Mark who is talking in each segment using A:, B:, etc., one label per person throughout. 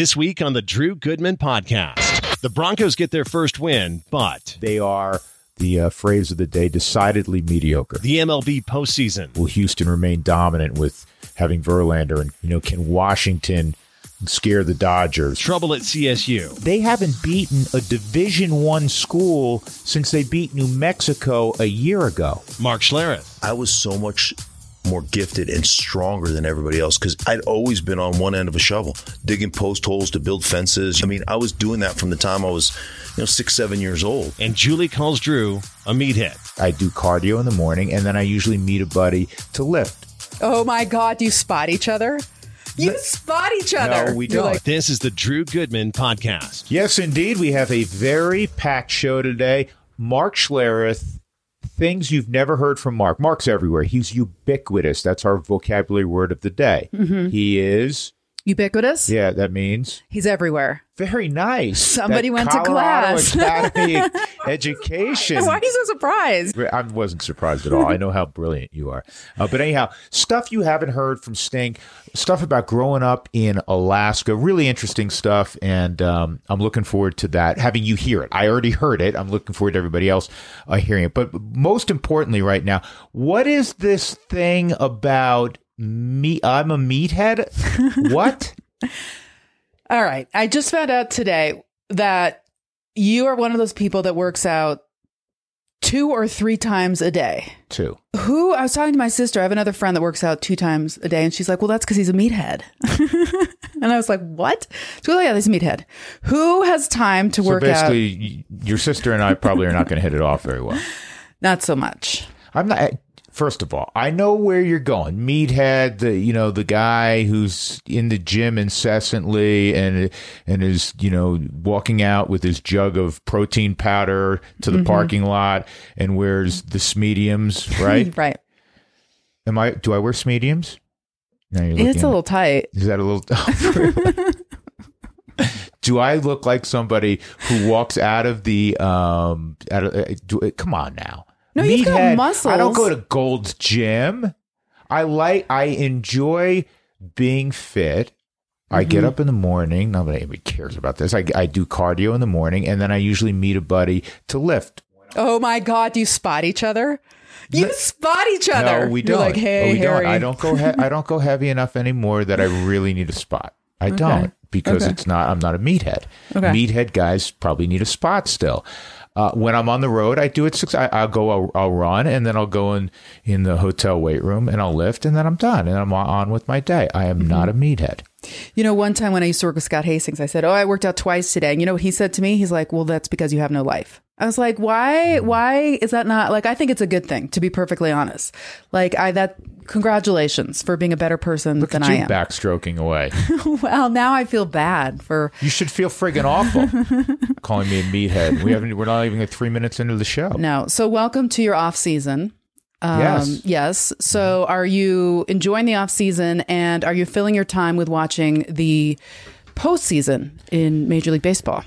A: This week on the Drew Goodman Podcast, the Broncos get their first win, but
B: They are the uh, phrase of the day decidedly mediocre.
A: the MLB postseason.
B: Will Houston remain dominant with having Verlander and you know can Washington scare the Dodgers?
A: Trouble at CSU.
B: They haven't beaten a Division One school since they beat New Mexico a year ago.
A: Mark Schlereth.
C: I was so much more gifted and stronger than everybody else because I'd always been on one end of a shovel, digging post holes to build fences. I mean, I was doing that from the time I was, you know, six, seven years old.
A: And Julie calls Drew a meathead.
B: I do cardio in the morning, and then I usually meet a buddy to lift.
D: Oh my God, do you spot each other? You spot each other.
B: No, we don't.
D: like,
A: This is the Drew Goodman Podcast.
B: Yes, indeed. We have a very packed show today. Mark Schlereth, things you've never heard from Mark. Mark's everywhere. He's ubiquitous. That's our vocabulary word of the day. Mm-hmm. He is,
D: ubiquitous?
B: yeah, that means
D: He's everywhere.
B: Very nice.
D: Somebody
B: That
D: went to class.
B: Academy education.
D: Why are you so surprised?
B: I wasn't surprised at all. I know how brilliant you are. Uh, but anyhow, stuff you haven't heard from Stink, stuff about growing up in Alaska, really interesting stuff. And um, I'm looking forward to that, having you hear it. I already heard it. I'm looking forward to everybody else uh, hearing it. But most importantly, right now, what is this thing about me? I'm a meathead? what?
D: All right. I just found out today that you are one of those people that works out two or three times a day.
B: Two.
D: Who I was talking to my sister. I have another friend that works out two times a day, and she's like, "Well, that's because he's a meathead." and I was like, "What?" So oh, yeah, he's a meathead. Who has time to
B: So
D: work out?
B: basically, your sister and I probably are not going to hit it off very well.
D: Not so much.
B: I'm not. First of all, I know where you're going. Meathead, the you know the guy who's in the gym incessantly and and is you know walking out with his jug of protein powder to the parking lot and wears the smediums, right?
D: Right.
B: Am I? Do I wear smediums? No, you're
D: It's a little tight.
B: Is that a little? Do I look like somebody who walks out of the um? Out of, uh, do, come on now.
D: No, you've got
B: Meathead.
D: muscles.
B: I don't go to Gold's Gym. I like. I enjoy being fit. I
D: Mm-hmm.
B: get up in the morning. Nobody anybody cares about this. I, I do cardio in the morning, and then I usually meet a buddy to lift.
D: Oh my God, do you spot each other? You spot each other.
B: No, we
D: You're
B: don't.
D: like, hey,
B: we
D: Harry.
B: don't. I don't go. He- I don't go heavy enough anymore that I really need a spot. I don't because
D: Okay.
B: it's not. I'm not a meathead.
D: Okay.
B: Meathead guys probably need a spot still. Uh, when I'm on the road, I do it six. I, I'll go. I'll, I'll run, and then I'll go in in the hotel weight room, and I'll lift, and then I'm done, and I'm on with my day. I am not a meathead.
D: You know, one time when I used to work with Scott Hastings, I said, "Oh, I worked out twice today." And you know what he said to me? He's like, "Well, that's because you have no life." I was like, "Why? Why is that not like? I think it's a good thing, to be perfectly honest. Like, I that congratulations for being a better person
B: Look
D: than I am.
B: backstroking away.
D: Well, now I feel bad for.
B: you should feel friggin' awful calling me a meathead. We haven't. We're not even like three minutes into the show.
D: No, so welcome to your off season. Um,
B: Yes.
D: Yes. So, are you enjoying the off season, and are you filling your time with watching the postseason in Major League Baseball?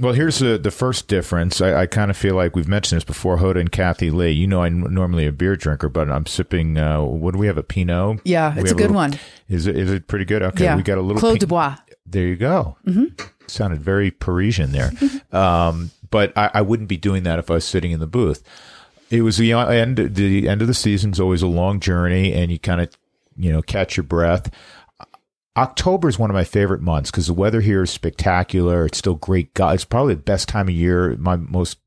B: Well, here's the the first difference. I, I kind of feel like we've mentioned this before. Hoda and Kathie Lee. You know, I'm normally a beer drinker, but I'm sipping. Uh, what do we have? A Pinot.
D: Yeah,
B: We
D: it's a good
B: little-
D: one.
B: Is it? Is it pretty good? Okay,
D: yeah,
B: we got a little.
D: Claude
B: Pin-
D: Dubois.
B: There you go. Mm-hmm. Sounded very Parisian there. um, but I, I wouldn't be doing that if I was sitting in the booth. It was the end. The end of the season's always a long journey, and you kind of, you know, catch your breath. October is one of my favorite months because the weather here is spectacular. It's still great. Go- it's probably the best time of year. My most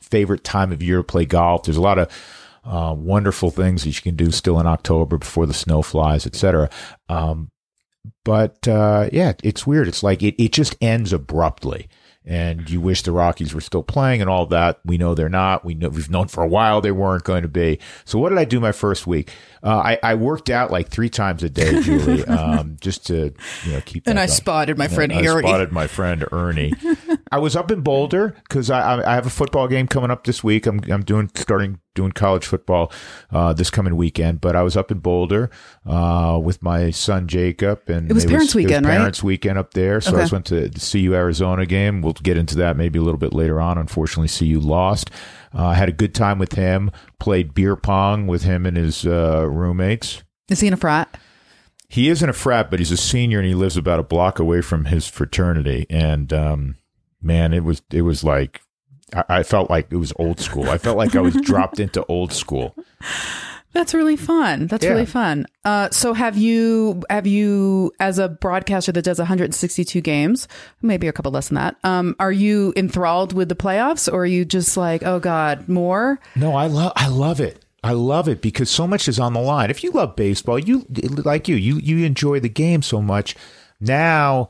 B: favorite time of year to play golf. There's a lot of uh, wonderful things that you can do still in October before the snow flies, etc. Um, but uh, yeah, it's weird. It's like it, it just ends abruptly. And you wish the Rockies were still playing and all that. We know they're not. We know we've known for a while they weren't going to be. So what did I do my first week? Uh, I, I worked out like three times a day, Julie, um, just to you know keep.
D: And I
B: going.
D: spotted my friend
B: I spotted my friend Ernie. I was up in Boulder because I, I have a football game coming up this week. I'm I'm doing starting doing college football uh, this coming weekend. But I was up in Boulder uh, with my son Jacob, and
D: It was Parents'
B: it was
D: Weekend, right?
B: Parents Weekend up there. So I just went to the CU Arizona game. We'll get into that maybe a little bit later on. Unfortunately, CU lost. Uh, I had a good time with him. Played beer pong with him and his uh, roommates.
D: Is he in a frat?
B: He isn't a frat, but he's a senior, and he lives about a block away from his fraternity. And um, man, it was it was like I, I felt like it was old school. I felt like I was dropped into old school.
D: That's really fun. That's
B: Yeah.
D: really fun. Uh, so have you have you as a broadcaster that does 162 games, maybe a couple less than that? Um, are you enthralled with the playoffs, or are you just like, oh god, more?
B: No, I love I love it. I love it because so much is on the line. If you love baseball, you like you, you you enjoy the game so much. Now,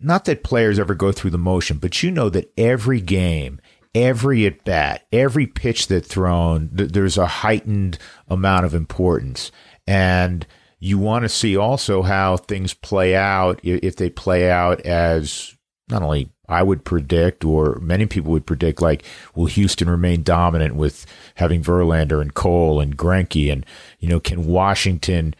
B: not that players ever go through the motion, but you know that every game, every at bat, every pitch that thrown, th- there's a heightened amount of importance, and you want to see also how things play out if they play out as not only I would predict, or many people would predict, like, will Houston remain dominant with having Verlander and Cole and Greinke, and you know, can Washington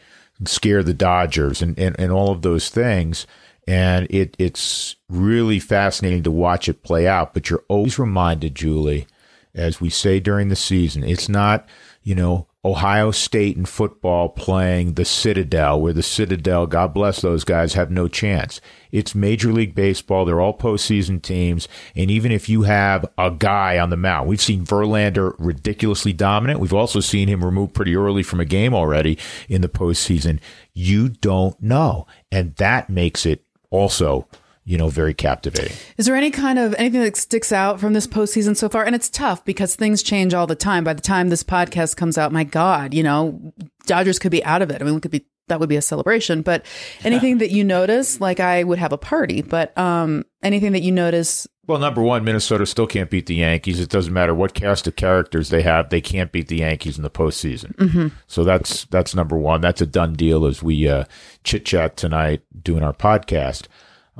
B: scare the Dodgers and, and, and all of those things? And it it's really fascinating to watch it play out. But you're always reminded, Julie, as we say during the season, it's not you know Ohio State in football playing the Citadel, where the Citadel, God bless those guys, have no chance. It's Major League Baseball. They're all postseason teams. And even if you have a guy on the mound, we've seen Verlander ridiculously dominant. We've also seen him removed pretty early from a game already in the postseason. You don't know. And that makes it also, you know, very captivating.
D: Is there any kind of anything that sticks out from this postseason so far? And it's tough because things change all the time. By the time this podcast comes out, my God, you know, Dodgers could be out of it. I mean, we could be that would be a celebration. But anything that you notice, like I would have a party, but um, anything that you notice,
B: Well, number one, Minnesota still can't beat the Yankees. It doesn't matter what cast of characters they have; they can't beat the Yankees in the postseason. So that's that's number one. That's a done deal as we uh, chit chat tonight doing our podcast.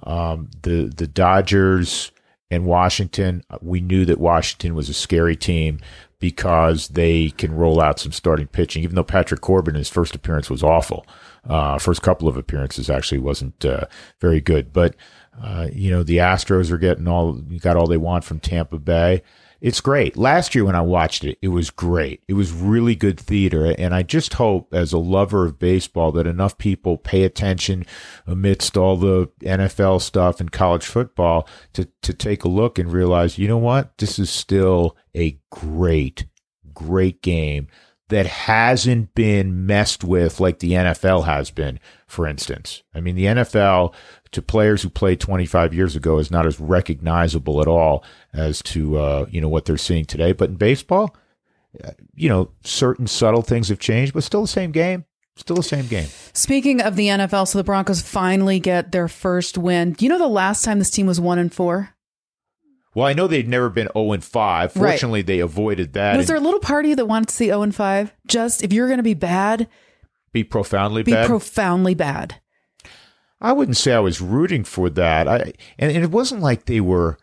B: Um, the the Dodgers and Washington. We knew that Washington was a scary team because they can roll out some starting pitching. Even though Patrick Corbin, his first appearance was awful, uh, first couple of appearances actually wasn't uh, very good. But uh, you know the Astros are getting all got all they want from Tampa Bay. It's great. Last year when I watched it, it was great. It was really good theater. And I just hope, as a lover of baseball, that enough people pay attention amidst all the NFL stuff and college football to, to take a look and realize, you know what? This is still a great, great game that hasn't been messed with like the NFL has been, for instance. I mean, the NFL to players who played 25 years ago is not as recognizable at all as to, uh, you know, what they're seeing today. But in baseball, you know, certain subtle things have changed, but still the same game. Still the same game.
D: speaking of the NFL, so the Broncos finally get their first win. Do you know the last time this team was one and four?
B: Well, I know they'd never been 0 and 5.
D: Right.
B: Fortunately, they avoided that
D: Was there a little party that wanted to see 0 and 5? Just if you're going to be bad,
B: be profoundly bad.
D: be
B: bad.
D: profoundly bad.
B: I wouldn't say I was rooting for that. I and, and it wasn't like they were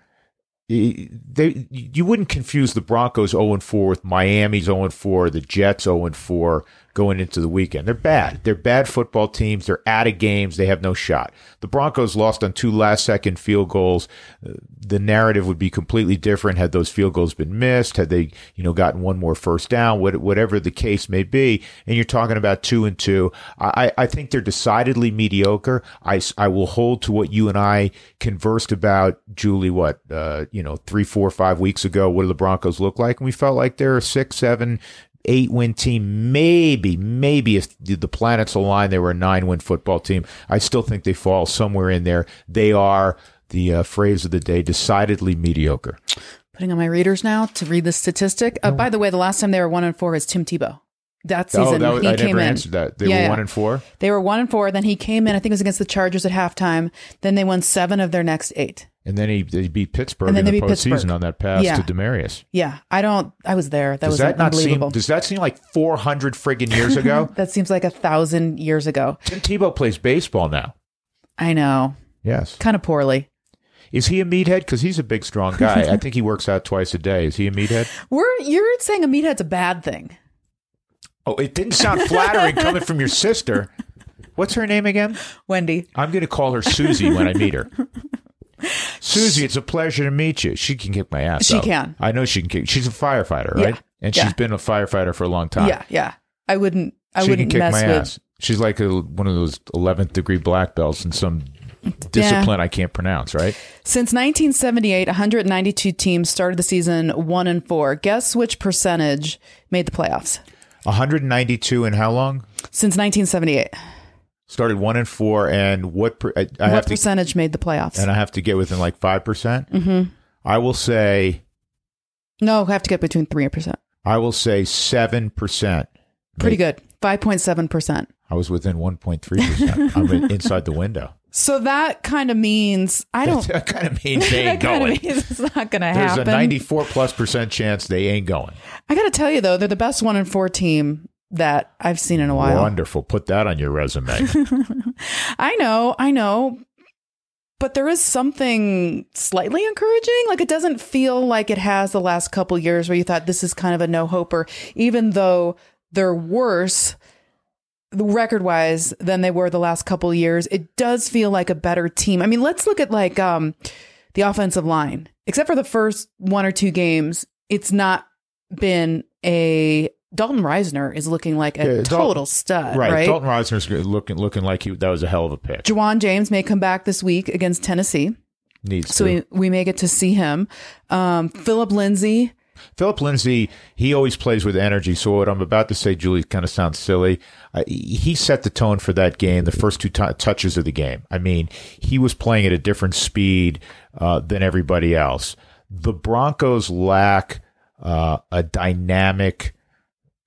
B: they you wouldn't confuse the Broncos 0 and 4 with Miami's 0 and 4, the Jets 0 and 4 going into the weekend. They're bad. They're bad football teams. They're out of games. They have no shot. The Broncos lost on two last second field goals. Uh, The narrative would be completely different had those field goals been missed, had they, you know, gotten one more first down, whatever the case may be. And you're talking about two and two. I, I think they're decidedly mediocre. I, I will hold to what you and I conversed about, Julie, what, uh, you know, three, four, five weeks ago. What do the Broncos look like? And we felt like they're a six, seven, eight win team. Maybe, maybe if the planets align, they were a nine win football team. I still think they fall somewhere in there. They are the uh, phrase of the day, decidedly mediocre.
D: Putting on my readers now to read the statistic. Uh, by the way, the last time they were one and four is Tim Tebow. That oh, season,
B: oh, that was,
D: he
B: I
D: came
B: never
D: in.
B: answered that. They
D: Yeah,
B: were
D: yeah.
B: one and four.
D: They were one and four. Then he came in. I think it was against the Chargers at halftime. Then they won seven of their next eight.
B: And then he, they beat Pittsburgh
D: And then
B: in the postseason
D: Pittsburgh.
B: on that pass
D: Yeah.
B: to Demaryius.
D: Yeah, I don't. I was there. That
B: Does
D: was
B: that not seem?
D: unbelievable.
B: Does that seem like four hundred friggin' years ago?
D: that seems like a thousand years ago.
B: Tim Tebow plays baseball now.
D: I know,
B: Yes.
D: kind of poorly.
B: Is he a meathead? Because he's a big, strong guy. I think he works out twice a day. Is he a meathead?
D: We're you're saying a meathead's a bad thing.
B: Oh, it didn't sound flattering coming from your sister. What's her name again?
D: Wendy,
B: I'm going to call her Susie when I meet her. Susie, it's a pleasure to meet you. She can kick my ass.
D: She
B: though.
D: can.
B: I know she can kick. She's a firefighter, right?
D: Yeah.
B: And
D: Yeah.
B: she's been a firefighter for a long time.
D: yeah, yeah. I wouldn't. I
B: she
D: wouldn't
B: can kick
D: mess
B: my
D: with.
B: ass. She's like a, one of those 11th degree black belts in some discipline I can't pronounce, right?
D: Since 1978, 192 teams started the season one and four. Guess which percentage made the playoffs?
B: 192 in how long?
D: Since 1978.
B: Started one and four, and what per, I, I
D: what
B: have to
D: percentage made the playoffs?
B: and I have to get within like five percent. Mm-hmm. I will say
D: no, I have to get between 3%.
B: I will say seven percent.
D: Pretty good. 5.7%.
B: I was within 1.3 percent. I'm inside the window.
D: So that kind of means I don't.
B: That kind of means they ain't
D: that kind
B: going.
D: of means it's not going to happen.
B: There's
D: happen.
B: a 94 plus percent chance they ain't going.
D: I got to tell you though, they're the best one and four team that I've seen in a while.
B: Wonderful. Put that on your resume.
D: I know, I know. But there is something slightly encouraging. Like it doesn't feel like it has the last couple years where you thought this is kind of a no hoper, even though they're worse record wise than they were the last couple years. It does feel like a better team. I mean, let's look at like um the offensive line. Except for the first one or two games, it's not been a Dalton Risner is looking like a
B: Yeah, Dalton-
D: total stud, right?
B: right. Dalton Risner's looking looking like he that was a hell of a pick.
D: Ja'Wuan James may come back this week against Tennessee.
B: Needs
D: So
B: to.
D: we, we may get to see him. Um, Philip Lindsay.
B: Philip Lindsay, he always plays with energy. So what I'm about to say, Julie, kind of sounds silly. Uh, he set the tone for that game, the first two t- touches of the game. I mean, he was playing at a different speed uh, than everybody else. The Broncos lack uh, a dynamic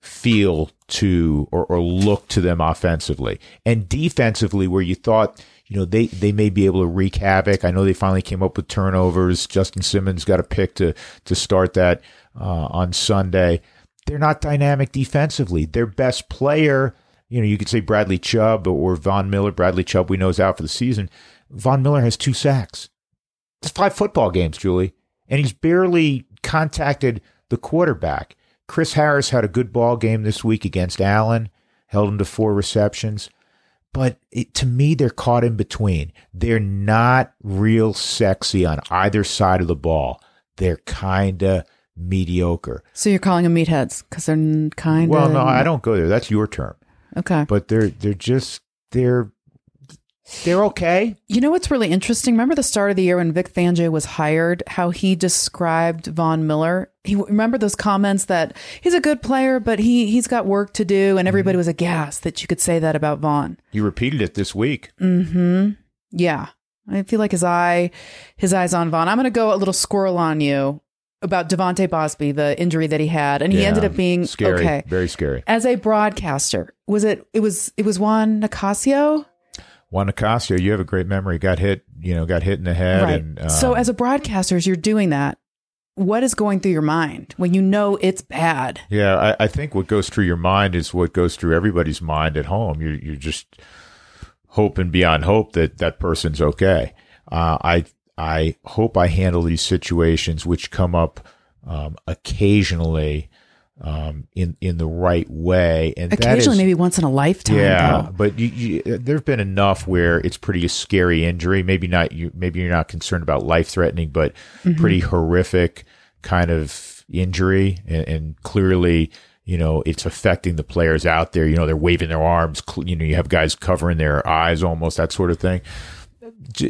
B: feel to or, or look to them offensively and defensively where you thought you know they they may be able to wreak havoc i know they finally came up with turnovers justin simmons got a pick to to start that uh, on sunday. They're not dynamic defensively. Their best player you know you could say bradley chubb or von miller. Bradley chubb we know is out for the season. Von miller has two sacks. It's five football games julie. And he's barely contacted the quarterback. Chris Harris had a good ball game this week against Allen, held him to four receptions. But it, to me, they're caught in between. They're not real sexy on either side of the ball. They're kind of mediocre.
D: So you're calling them meatheads because they're kind.
B: Well, no, I don't go there. That's your term.
D: Okay.
B: But they're they're just they're they're okay.
D: You know what's really interesting? Remember the start of the year when Vic Fangio was hired, how he described Von Miller? He remember those comments that he's a good player, but he he's got work to do, and everybody was aghast that you could say that about Von.
B: You repeated it this week. Mm-hmm.
D: Yeah. I feel like his eye his eyes on Von. I'm gonna go a little squirrel on you about Devonte Bosby, the injury that he had, and he
B: Yeah,
D: ended up being
B: scary,
D: okay.
B: very scary.
D: As a broadcaster, was it it was it was Juan Nicasio?
B: Juan Nicasio, you have a great memory. Got hit, you know, got hit in the head,
D: right.
B: and um,
D: so as a broadcaster, as you're doing that, what is going through your mind when you know it's bad?
B: Yeah, I, I think what goes through your mind is what goes through everybody's mind at home. You're you're just hoping beyond hope that that person's okay. Uh, I I hope I handle these situations which come up um, occasionally um, in in the right way, and
D: Occasionally,
B: is-
D: maybe once in a lifetime.
B: yeah,
D: though.
B: but you, you, there've been enough where it's pretty a scary injury. Maybe not you. Maybe you're not concerned about life threatening, but pretty horrific kind of injury, and, and clearly, you know, it's affecting the players out there. You know, they're waving their arms. You know, you have guys covering their eyes, almost that sort of thing.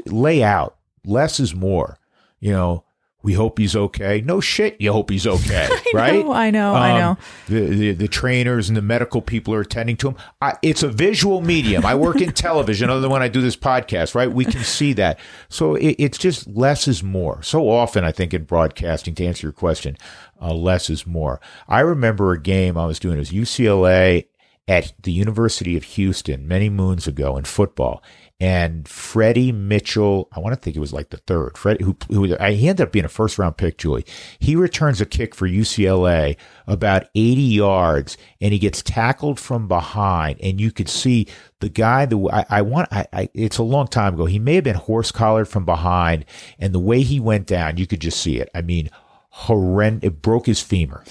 B: Lay out. Less is more. You know. We hope he's okay. No shit, you hope he's okay, right?
D: know, I know, I know.
B: The, the the trainers and the medical people are attending to him. I, it's a visual medium. I work in television, other than when I do this podcast, right? We can see that. So it, it's just less is more. So often, I think in broadcasting, to answer your question, uh, less is more. I remember a game I was doing. It was UCLA at the University of Houston many moons ago in football. And Freddie Mitchell, I want to think it was like the third. Freddie, who, who he ended up being a first round pick, Julie. He returns a kick for UCLA about 80 yards, and he gets tackled from behind. And you could see the guy. The I, I want. I, I, it's a long time ago. He may have been horse collared from behind, and the way he went down, you could just see it. I mean, horrendous. It broke his femur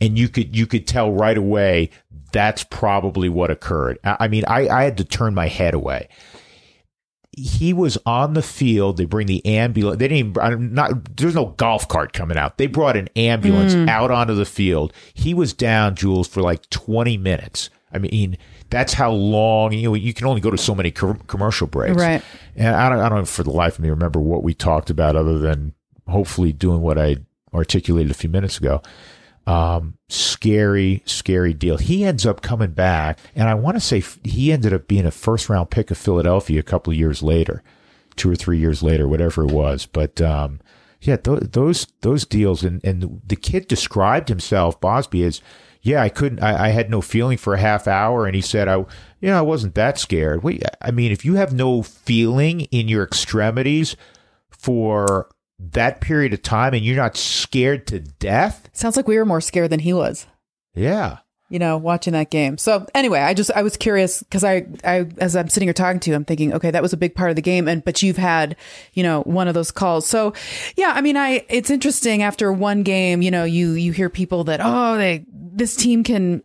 B: and you could you could tell right away that's probably what occurred. I mean, I, I had to turn my head away. He was on the field. They bring the ambulance. They didn't. Even, I'm not. There's no golf cart coming out. They brought an ambulance mm. out onto the field. He was down, Jules, for like 20 minutes. I mean, that's how long you know. You can only go to so many com- commercial breaks,
D: Right.
B: And I don't, I don't, for the life of me, remember what we talked about, other than hopefully doing what I articulated a few minutes ago. Um, scary, scary deal. He ends up coming back, and I want to say he ended up being a first round pick of Philadelphia a couple of years later, two or three years later, whatever it was. But um, yeah, th- those those deals, and and the kid described himself, Bosby, as yeah, I couldn't, I, I had no feeling for a half hour, and he said, I, know, I wasn't that scared. Wait, I mean, if you have no feeling in your extremities for that period of time, and you're not scared to death,
D: Sounds like we were more scared than he was.
B: yeah.
D: you know, watching that game. So anyway, I just I was curious because I I as I'm sitting here talking to you, I'm thinking, okay, that was a big part of the game, and but you've had you know one of those calls. So yeah, I mean, I it's interesting after one game, you know, you you hear people that oh they this team can.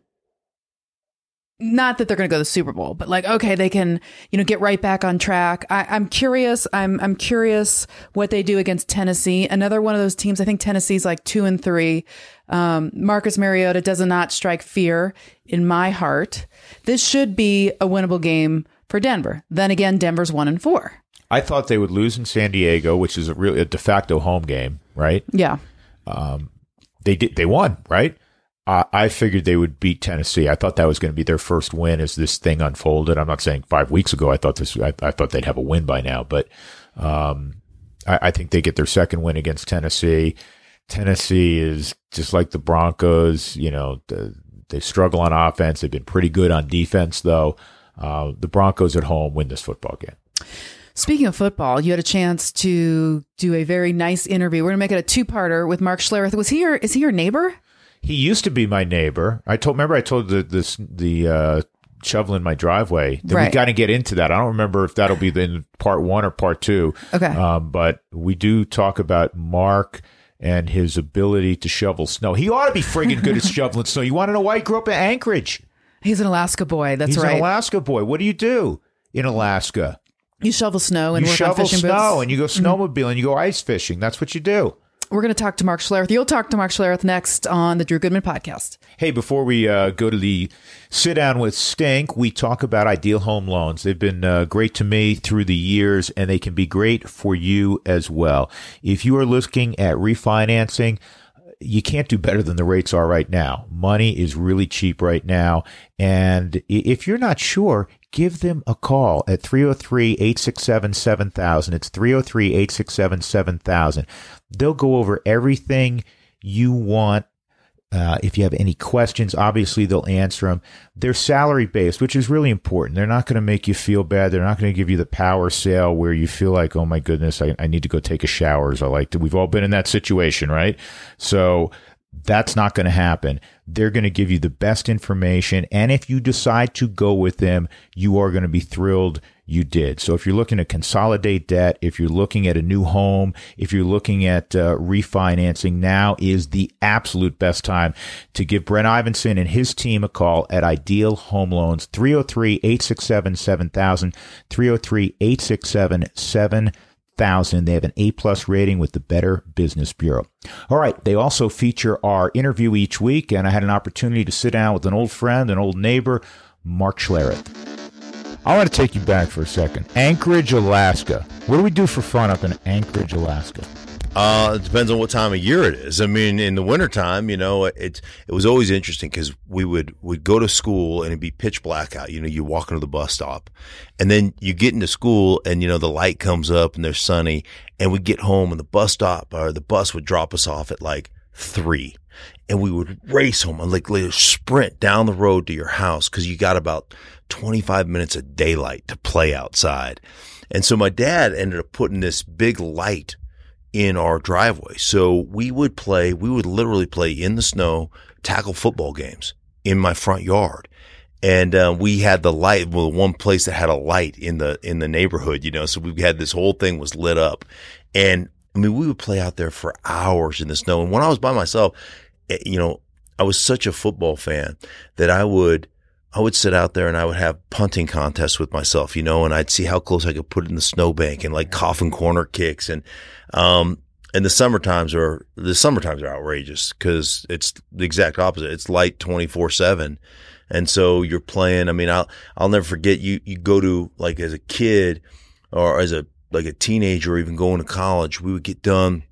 D: Not that they're going to go to the Super Bowl, but like, okay, they can, you know, get right back on track. I, I'm curious. I'm, I'm curious what they do against Tennessee. Another one of those teams. I think Tennessee's like two and three. Um, Marcus Mariota does not strike fear in my heart. This should be a winnable game for Denver. Then again, Denver's one and four.
B: I thought they would lose in San Diego, which is a really a de facto home game, right?
D: Yeah.
B: Um, they did. They won, right? I figured they would beat Tennessee. I thought that was going to be their first win as this thing unfolded. I'm not saying five weeks ago. I thought this. I, I thought they'd have a win by now, but um, I, I think they get their second win against Tennessee. Tennessee is just like the Broncos. You know, the, they struggle on offense. They've been pretty good on defense, though. Uh, the Broncos at home win this football game.
D: Speaking of football, you had a chance to do a very nice interview. We're gonna make it a two-parter with Mark Schlereth. Was he your is he your neighbor?
B: He used to be my neighbor. I told. Remember, I told the this the uh, shovel in my driveway. That
D: Right.
B: We got to get into that. I don't remember if that'll be in part one or part two.
D: Okay.
B: Um, but we do talk about Mark and his ability to shovel snow. He ought to be friggin' good at shoveling snow. You want to know why he grew up in Anchorage?
D: He's an Alaska boy. That's right.
B: He's
D: right.
B: an Alaska boy. What do you do in Alaska?
D: you shovel snow and
B: You shovel snow.
D: Mm-hmm.
B: and you go snowmobiling. And you go ice fishing. That's what you do.
D: We're going to talk to Mark Schlereth. You'll talk to Mark Schlereth next on the Drew Goodman podcast.
B: Hey, before we uh, go to the sit down with Stink, we talk about Ideal Home Loans. They've been uh, great to me through the years, and they can be great for you as well. If you are looking at refinancing, you can't do better than the rates are right now. Money is really cheap right now. And if you're not sure, give them a call at 303 867 7000. It's 303 867 7000. They'll go over everything you want uh, if you have any questions, obviously they'll answer them. They're salary based, which is really important. They're not going to make you feel bad. They're not going to give you the power sale where you feel like, oh my goodness, I, I need to go take a shower. As I like to. We've all been in that situation, right? So that's not going to happen. They're going to give you the best information. And if you decide to go with them, you are going to be thrilled you did. So if you're looking to consolidate debt, if you're looking at a new home, if you're looking at uh, refinancing, now is the absolute best time to give Brent Ivinson and his team a call at Ideal Home Loans, 303-867-7000, 303-867-7000 thousand. They have an A plus rating with the Better Business Bureau. All right. They also feature our interview each week, and I had an opportunity to sit down with an old friend, an old neighbor, Mark Schlereth. I want to take you back for a second. Anchorage, Alaska. What do we do for fun up in Anchorage, Alaska?
C: Uh, it depends on what time of year it is. I mean, in the wintertime, you know, it it was always interesting because we would would go to school and it'd be pitch black out. You know, you walk into the bus stop, and then you get into school and you know the light comes up and there's sunny, and we get home and the bus stop or the bus would drop us off at like three, and we would race home and like, like sprint down the road to your house because you got about 25 minutes of daylight to play outside. And so my dad ended up putting this big light in our driveway. So we would play, we would literally play in the snow, tackle football games in my front yard. And uh, we had the light, well, one place that had a light in the in the neighborhood, you know. So we had this whole thing was lit up, and I mean, we would play out there for hours in the snow. And when I was by myself, eh, you know, I was such a football fan that I would I would sit out there and I would have punting contests with myself, you know, and I'd see how close I could put it in the snowbank and like coffin corner kicks and um and the summer times are the summer times are outrageous because it's the exact opposite. It's light twenty four seven, And so you're playing. I mean, I'll I'll never forget you. You go to like as a kid or as a like a teenager or even going to college. We would get done.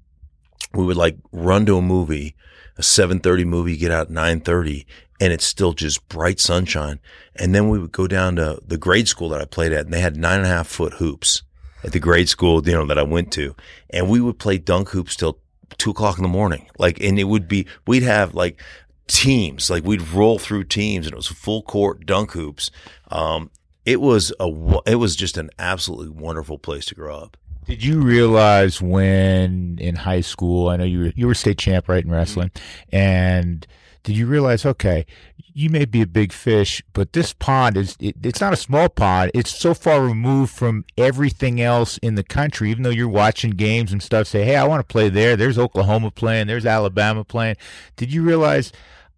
C: We would like run to a movie, a seven thirty movie, get out nine thirty, and it's still just bright sunshine. And then we would go down to the grade school that I played at, and they had nine and a half foot hoops at the grade school, you know, that I went to, and we would play dunk hoops till two o'clock in the morning. Like, and it would be, we'd have like teams, like we'd roll through teams and it was full court dunk hoops. Um, it was a, it was just an absolutely wonderful place to grow up.
B: Did you realize when in high school, I know you were, you were state champ, right, in wrestling, and did you realize, okay, you may be a big fish, but this pond is, it, it's not a small pond. It's so far removed from everything else in the country, even though you're watching games and stuff, say, hey, I want to play there. There's Oklahoma playing, there's Alabama playing. Did you realize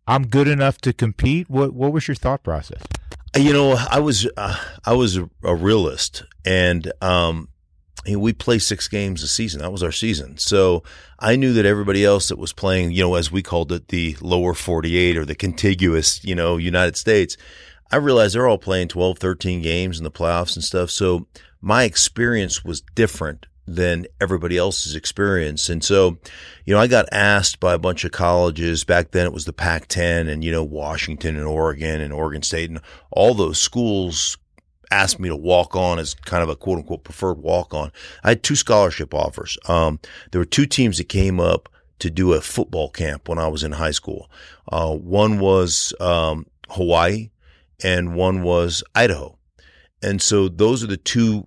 B: I'm good enough to compete? What, what was your thought process?
C: You know, I was, uh, I was a, a realist and, um, we play six games a season. That was our season. So I knew that everybody else that was playing, you know, as we called it, the lower 48 or the contiguous, you know, United States, I realized they're all playing 12, 13 games in the playoffs and stuff. So my experience was different than everybody else's experience. And so, you know, I got asked by a bunch of colleges back then. It was the Pac 10 and, you know, Washington and Oregon and Oregon State and all those schools asked me to walk on as kind of a quote unquote preferred walk on. I had two scholarship offers. Um, there were two teams that came up to do a football camp when I was in high school. Uh, one was, um, Hawaii and one was Idaho. And so those are the two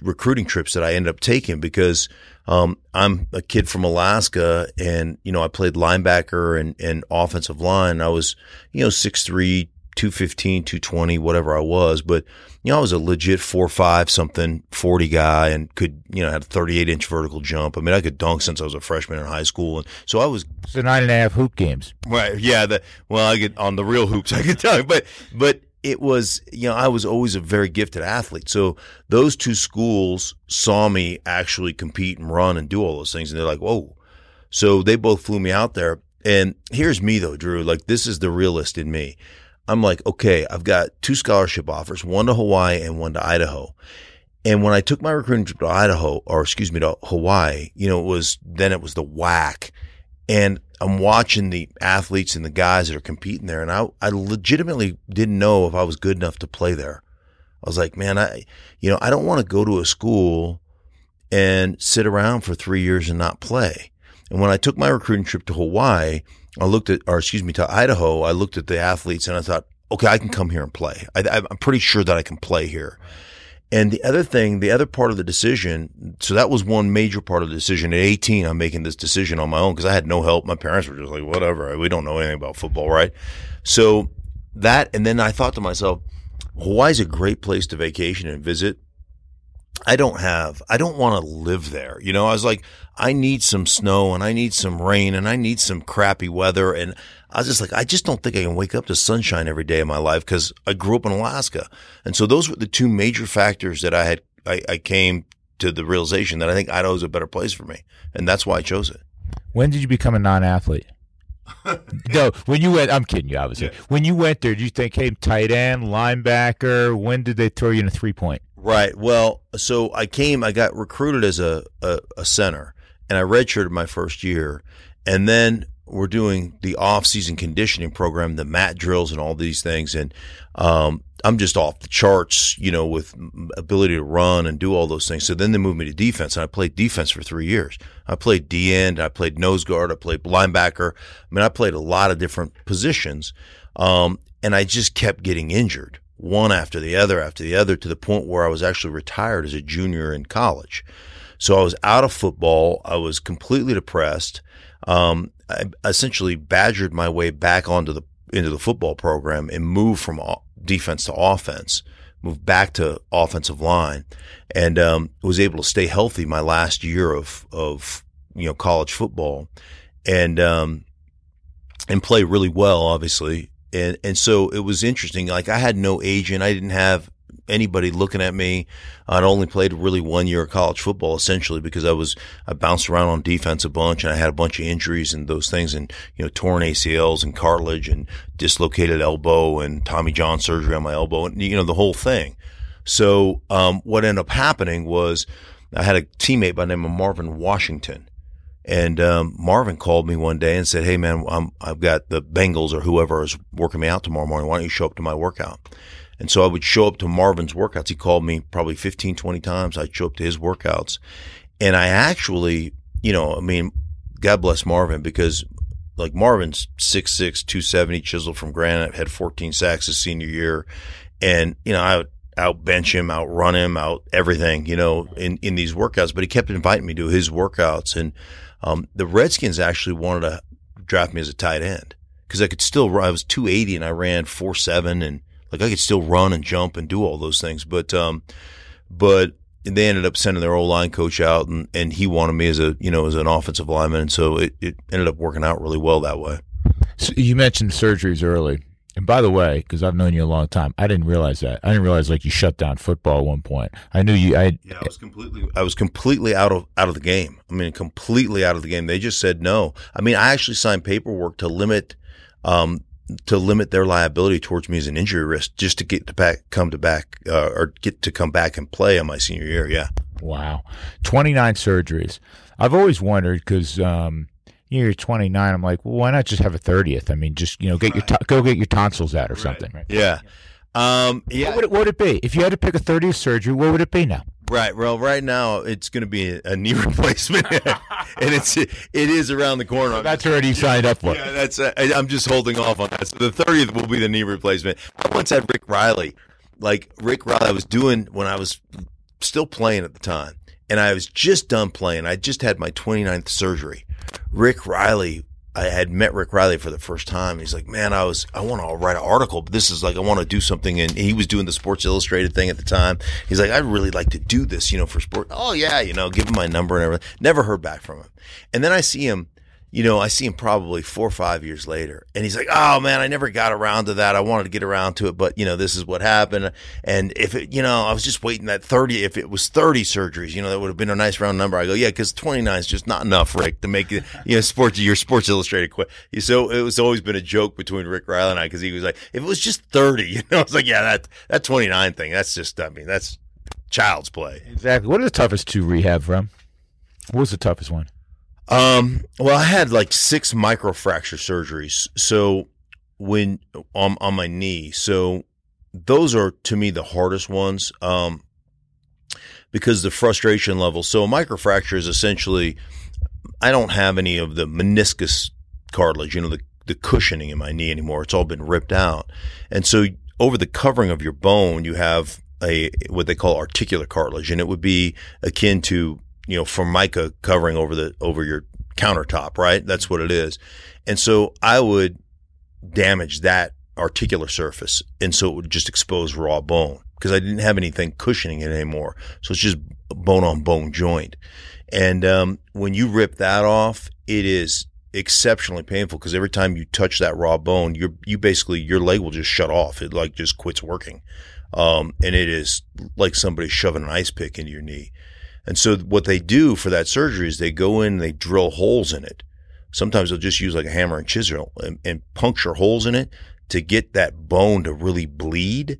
C: recruiting trips that I ended up taking because, um, I'm a kid from Alaska and, you know, I played linebacker and, and offensive line. I was, you know, 6'3", 215, 220, whatever I was. But, you know, I was a legit four, five something 40 guy and could, you know, had a 38 inch vertical jump. I mean, I could dunk since I was a freshman in high school. And so I was.
B: So nine and a half hoop games.
C: Right. Yeah. The, well, I get on the real hoops, I could tell you, but, but it was, you know, I was always a very gifted athlete. So those two schools saw me actually compete and run and do all those things. And they're like, whoa. So they both flew me out there. And here's me though, Drew, like this is the realist in me. I'm like, okay, I've got two scholarship offers, one to Hawaii and one to Idaho. And when I took my recruiting trip to Idaho, or excuse me, to Hawaii, you know, it was, then it was the WAC. And I'm watching the athletes and the guys that are competing there. And I, I legitimately didn't know if I was good enough to play there. I was like, man, I, you know, I don't want to go to a school and sit around for three years and not play. And when I took my recruiting trip to Hawaii, I looked at, or excuse me, to Idaho, I looked at the athletes and I thought, okay, I can come here and play. I, am pretty sure that I can play here. And the other thing, the other part of the decision, so that was one major part of the decision. At 18, I'm making this decision on my own because I had no help. My parents were just like, whatever, we don't know anything about football, right? So that, and then I thought to myself, Hawaii's a great place to vacation and visit. I don't have, I don't want to live there. You know, I was like, I need some snow and I need some rain and I need some crappy weather. And I was just like, I just don't think I can wake up to sunshine every day of my life because I grew up in Alaska. And so those were the two major factors that I had, I, I came to the realization that I think Idaho is a better place for me. And that's why I chose it.
B: When did you become a non-athlete? no, when you went, I'm kidding you, obviously. Yeah. When you went there, did you think, hey, tight end, linebacker? When did they throw you in a three point?
C: Right. Well, so I came, I got recruited as a, a, a center and I redshirted my first year. And then we're doing the off season conditioning program, the mat drills and all these things. And, um, I'm just off the charts, you know, with ability to run and do all those things. So then they moved me to defense and I played defense for three years. I played D end, I played nose guard, I played linebacker. I mean, I played a lot of different positions. Um, and I just kept getting injured one after the other after the other to the point where I was actually retired as a junior in college. So I was out of football. I was completely depressed. Um, I essentially badgered my way back onto the into the football program and moved from defense to offense, moved back to offensive line, and um, was able to stay healthy my last year of of you know college football, and um, and play really well, obviously. And and so it was interesting. Like I had no agent. I didn't have anybody looking at me. I'd only played really one year of college football essentially because I was, I bounced around on defense a bunch and I had a bunch of injuries and those things and, you know, torn ACLs and cartilage and dislocated elbow and Tommy John surgery on my elbow and, you know, the whole thing. So, um, what ended up happening was I had a teammate by the name of Marvin Washington. And um, Marvin called me one day and said, "Hey man, I'm, I've got the Bengals or whoever is working me out tomorrow morning. Why don't you show up to my workout?" And so I would show up to Marvin's workouts. He called me probably 15, 20 times. I'd show up to his workouts. And I actually, you know, I mean, God bless Marvin because like Marvin's 6'6", 270, chiseled from granite, had 14 sacks his senior year. And, you know, I would out bench him, outrun him, out everything, you know, in, in these workouts. But he kept inviting me to his workouts. And um, the Redskins actually wanted to draft me as a tight end because I could still run. I was 280 and I ran 4'7 and like I could still run and jump and do all those things. But, um, but they ended up sending their old line coach out and, and he wanted me as a, you know, as an offensive lineman. And so it, it ended up working out really well that way.
B: So you mentioned surgeries early. And by the way, because I've known you a long time, I didn't realize that. I didn't realize like you shut down football at one point. I knew you. I
C: yeah, I was completely. I was completely out of out of the game. I mean, completely out of the game. They just said no. I mean, I actually signed paperwork to limit, um, to limit their liability towards me as an injury risk, just to get to back, come to back, uh, or get to come back and play on my senior year. Yeah.
B: Wow, twenty nine surgeries. I've always wondered because. Um, you're 29. I'm like, well, why not just have a 30th? I mean, just you know, get your to- go get your tonsils out or right. something. Right?
C: Yeah. Um, yeah.
B: What would, it, what would, it, be if you had to pick a 30th surgery? What would it be now?
C: Right. Well, right now it's going to be a, knee replacement, and it's it is around the corner. So
B: that's already signed up for.
C: Yeah, that's. Uh, I'm just holding off on that. So the 30th will be the knee replacement. I once had Rick Reilly, like Rick Reilly. I was doing when I was still playing at the time, and I was just done playing. I just had my 29th surgery, Rick Reilly, I had met Rick Reilly for the first time. He's like, man, I was, I want to write an article, but this is like, I want to do something. And he was doing the Sports Illustrated thing at the time. He's like, I'd really like to do this, you know, for sport. Oh yeah, you know, give him my number and everything. Never heard back from him. And then I see him you know, I see him probably four or five years later and he's like, Oh man, I never got around to that. I wanted to get around to it, but you know, this is what happened. And if it, you know, I was just waiting that 30, if it was 30 surgeries, you know, that would have been a nice round number. I go, yeah, cause 29 is just not enough, Rick, to make it, you know, sports, your sports illustrated quick. So it was always been a joke between Rick Reilly and I, cause he was like, if it was just 30, you know, I was like, yeah, that, that 29 thing, that's just, I mean, that's child's play.
B: Exactly. What are the toughest to rehab from? What was the toughest one?
C: Um, well, I had like six microfracture surgeries. So when on, on my knee, so those are to me the hardest ones. Um, because the frustration level. So a microfracture is essentially, I don't have any of the meniscus cartilage, you know, the, the cushioning in my knee anymore. It's all been ripped out. And so over the covering of your bone, you have a, what they call articular cartilage, and it would be akin to you know, formica covering over the, over your countertop, right? That's what it is. And so I would damage that articular surface. And so it would just expose raw bone because I didn't have anything cushioning it anymore. So it's just bone on bone joint. And, um, when you rip that off, it is exceptionally painful because every time you touch that raw bone, you're, you basically, your leg will just shut off. It like just quits working. Um, and it is like somebody shoving an ice pick into your knee. And so what they do for that surgery is they go in and they drill holes in it. Sometimes they'll just use like a hammer and chisel and, and puncture holes in it to get that bone to really bleed.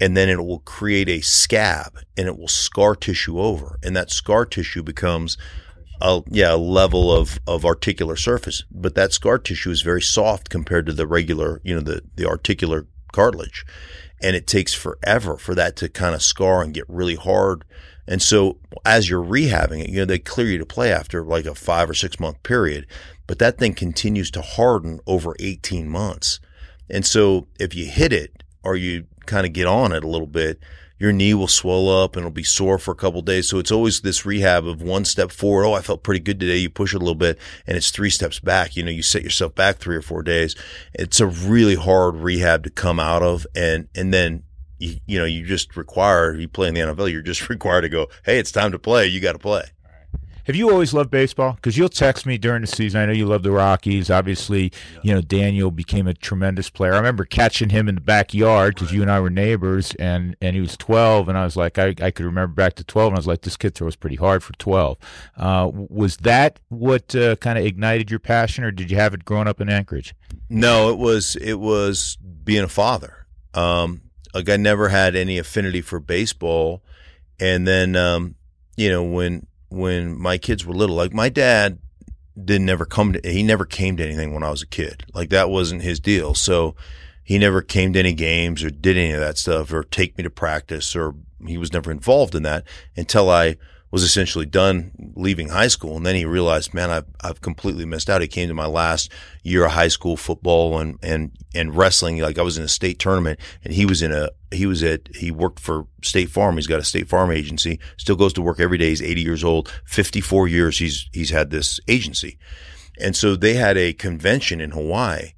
C: And then it will create a scab and it will scar tissue over. And that scar tissue becomes a, yeah, a level of, of articular surface. But that scar tissue is very soft compared to the regular, you know, the, the articular cartilage. And it takes forever for that to kind of scar and get really hard and so as you're rehabbing it, you know, they clear you to play after like a five or six month period, but that thing continues to harden over 18 months. And so if you hit it or you kind of get on it a little bit, your knee will swell up and it'll be sore for a couple days. So it's always this rehab of one step forward. Oh, I felt pretty good today. You push it a little bit and it's three steps back. You know, you set yourself back three or four days. It's a really hard rehab to come out of. And, and then you, you know, you just require, you play in the NFL, you're just required to go, Hey, it's time to play. You got to play.
B: Have you always loved baseball? Because you'll text me during the season. I know you love the Rockies. Obviously, you know Daniel became a tremendous player. I remember catching him in the backyard because you and I were neighbors, and and he was twelve, and I was like, I, I could remember back to twelve, and I was like, this kid throws pretty hard for twelve. Uh, was that what uh, kind of ignited your passion, or did you have it growing up in Anchorage?
C: No, it was it was being a father. Um, like I never had any affinity for baseball, and then um, you know when when my kids were little, like my dad didn't never come to he never came to anything when I was a kid. Like that wasn't his deal. So he never came to any games or did any of that stuff or take me to practice or he was never involved in that until I was essentially done leaving high school. And then he realized, man, I've, I've completely missed out. He came to my last year of high school football and, and, and wrestling. Like I was in a state tournament and he was in a, he was at, he worked for State Farm. He's got a State Farm agency, still goes to work every day. He's 80 years old, 54 years. He's, he's had this agency. And so they had a convention in Hawaii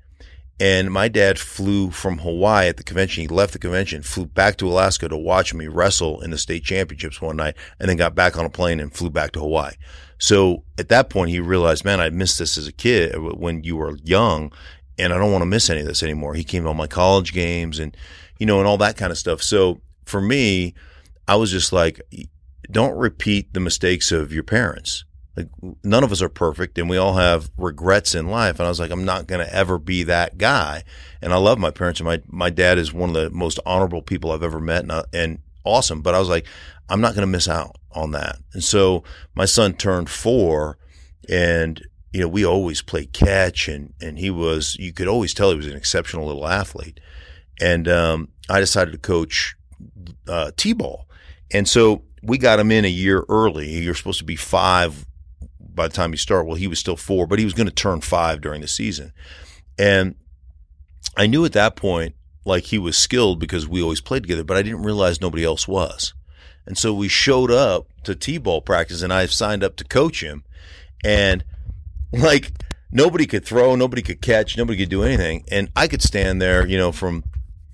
C: and my dad flew from Hawaii at the convention. He left the convention, flew back to Alaska to watch me wrestle in the state championships one night, and then got back on a plane and flew back to Hawaii. So at that point, he realized, man, I missed this as a kid when you were young, and I don't want to miss any of this anymore. He came to all my college games and, you know, and all that kind of stuff. So for me, I was just like, don't repeat the mistakes of your parents. Like none of us are perfect and we all have regrets in life. And I was like, I'm not going to ever be that guy. And I love my parents and my, my dad is one of the most honorable people I've ever met and, and awesome. But I was like, I'm not going to miss out on that. And so my son turned four and, you know, we always played catch and, and he was, you could always tell he was an exceptional little athlete. And, um, I decided to coach, uh, T-ball. And so we got him in a year early. You're supposed to be five by the time he started. Well, he was still four, but he was going to turn five during the season. And I knew at that point, like he was skilled because we always played together, but I didn't realize nobody else was. And so we showed up to T-ball practice and I signed up to coach him. And like nobody could throw, nobody could catch, nobody could do anything. And I could stand there, you know, from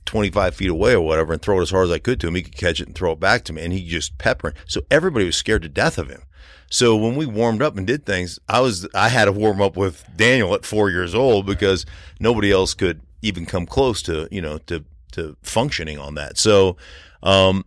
C: 25 feet away or whatever and throw it as hard as I could to him. He could catch it and throw it back to me and he just peppering. So everybody was scared to death of him. So when we warmed up and did things, I was I had to warm up with Daniel at four years old because nobody else could even come close to you know to to functioning on that. So um,